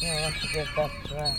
Yeah, once you get back to that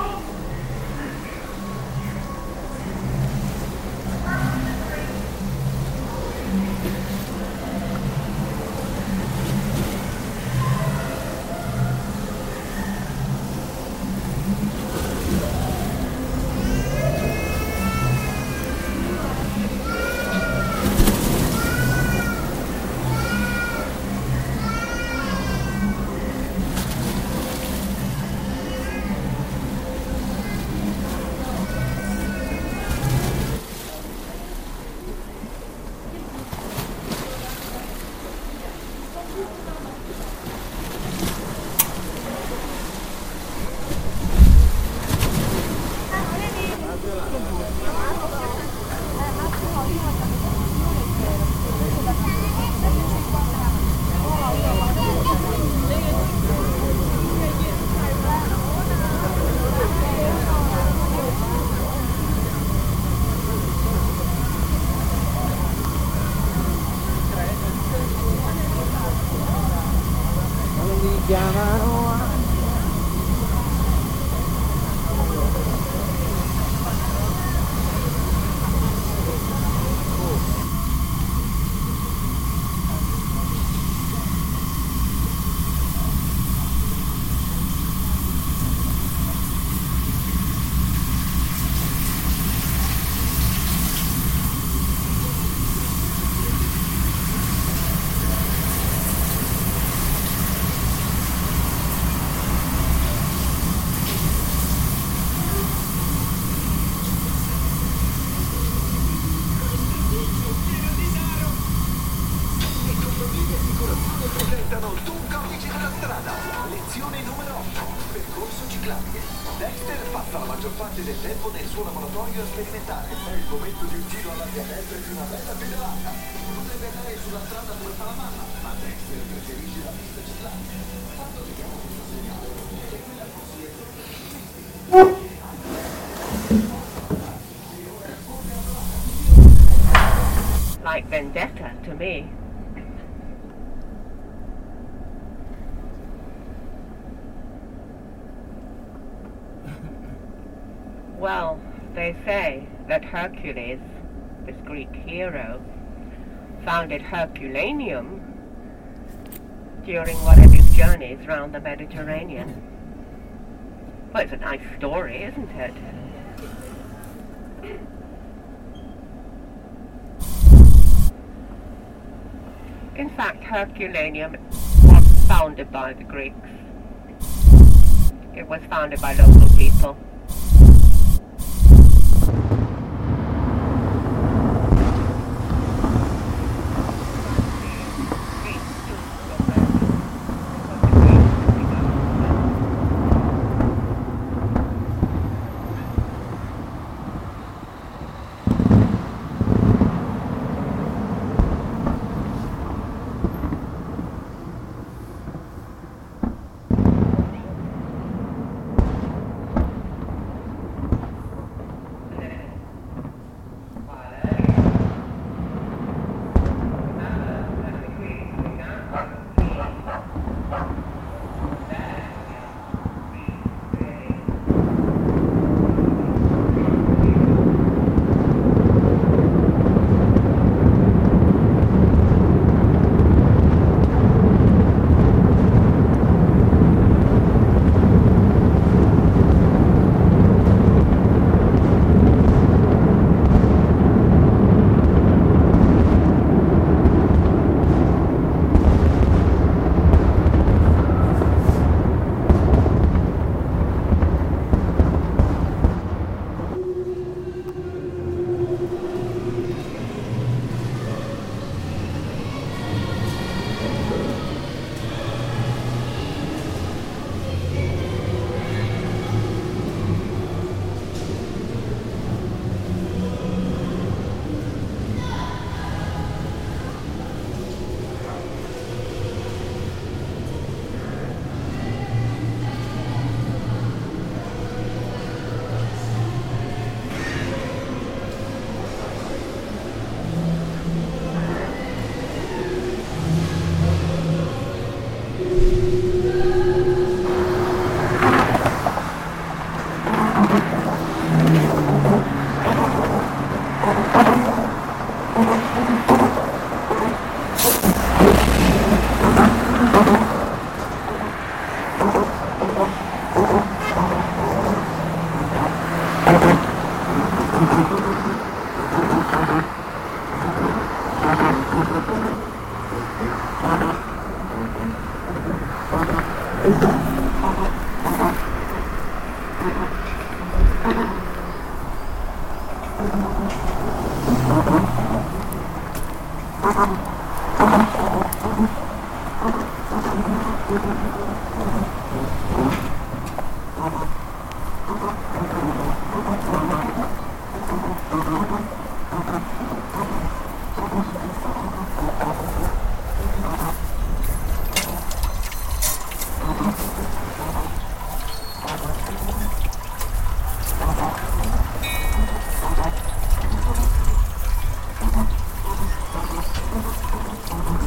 presentano maggior parte del tempo nel suo laboratorio a sperimentare. È il momento di un giro alla pianeta e di una bella pedalata. Potrebbe andare sulla strada dove fa la mamma, ma Dexter preferisce la pista ciclabile. Quando vediamo questo segnale, è quella consigliazione. Like Vendetta to me. They say that Hercules, this Greek hero, founded Herculaneum during one of his journeys round the Mediterranean. Well, it's a nice story, isn't it? In fact, Herculaneum was founded by the Greeks. It was founded by local people life. Thank you. Thank you.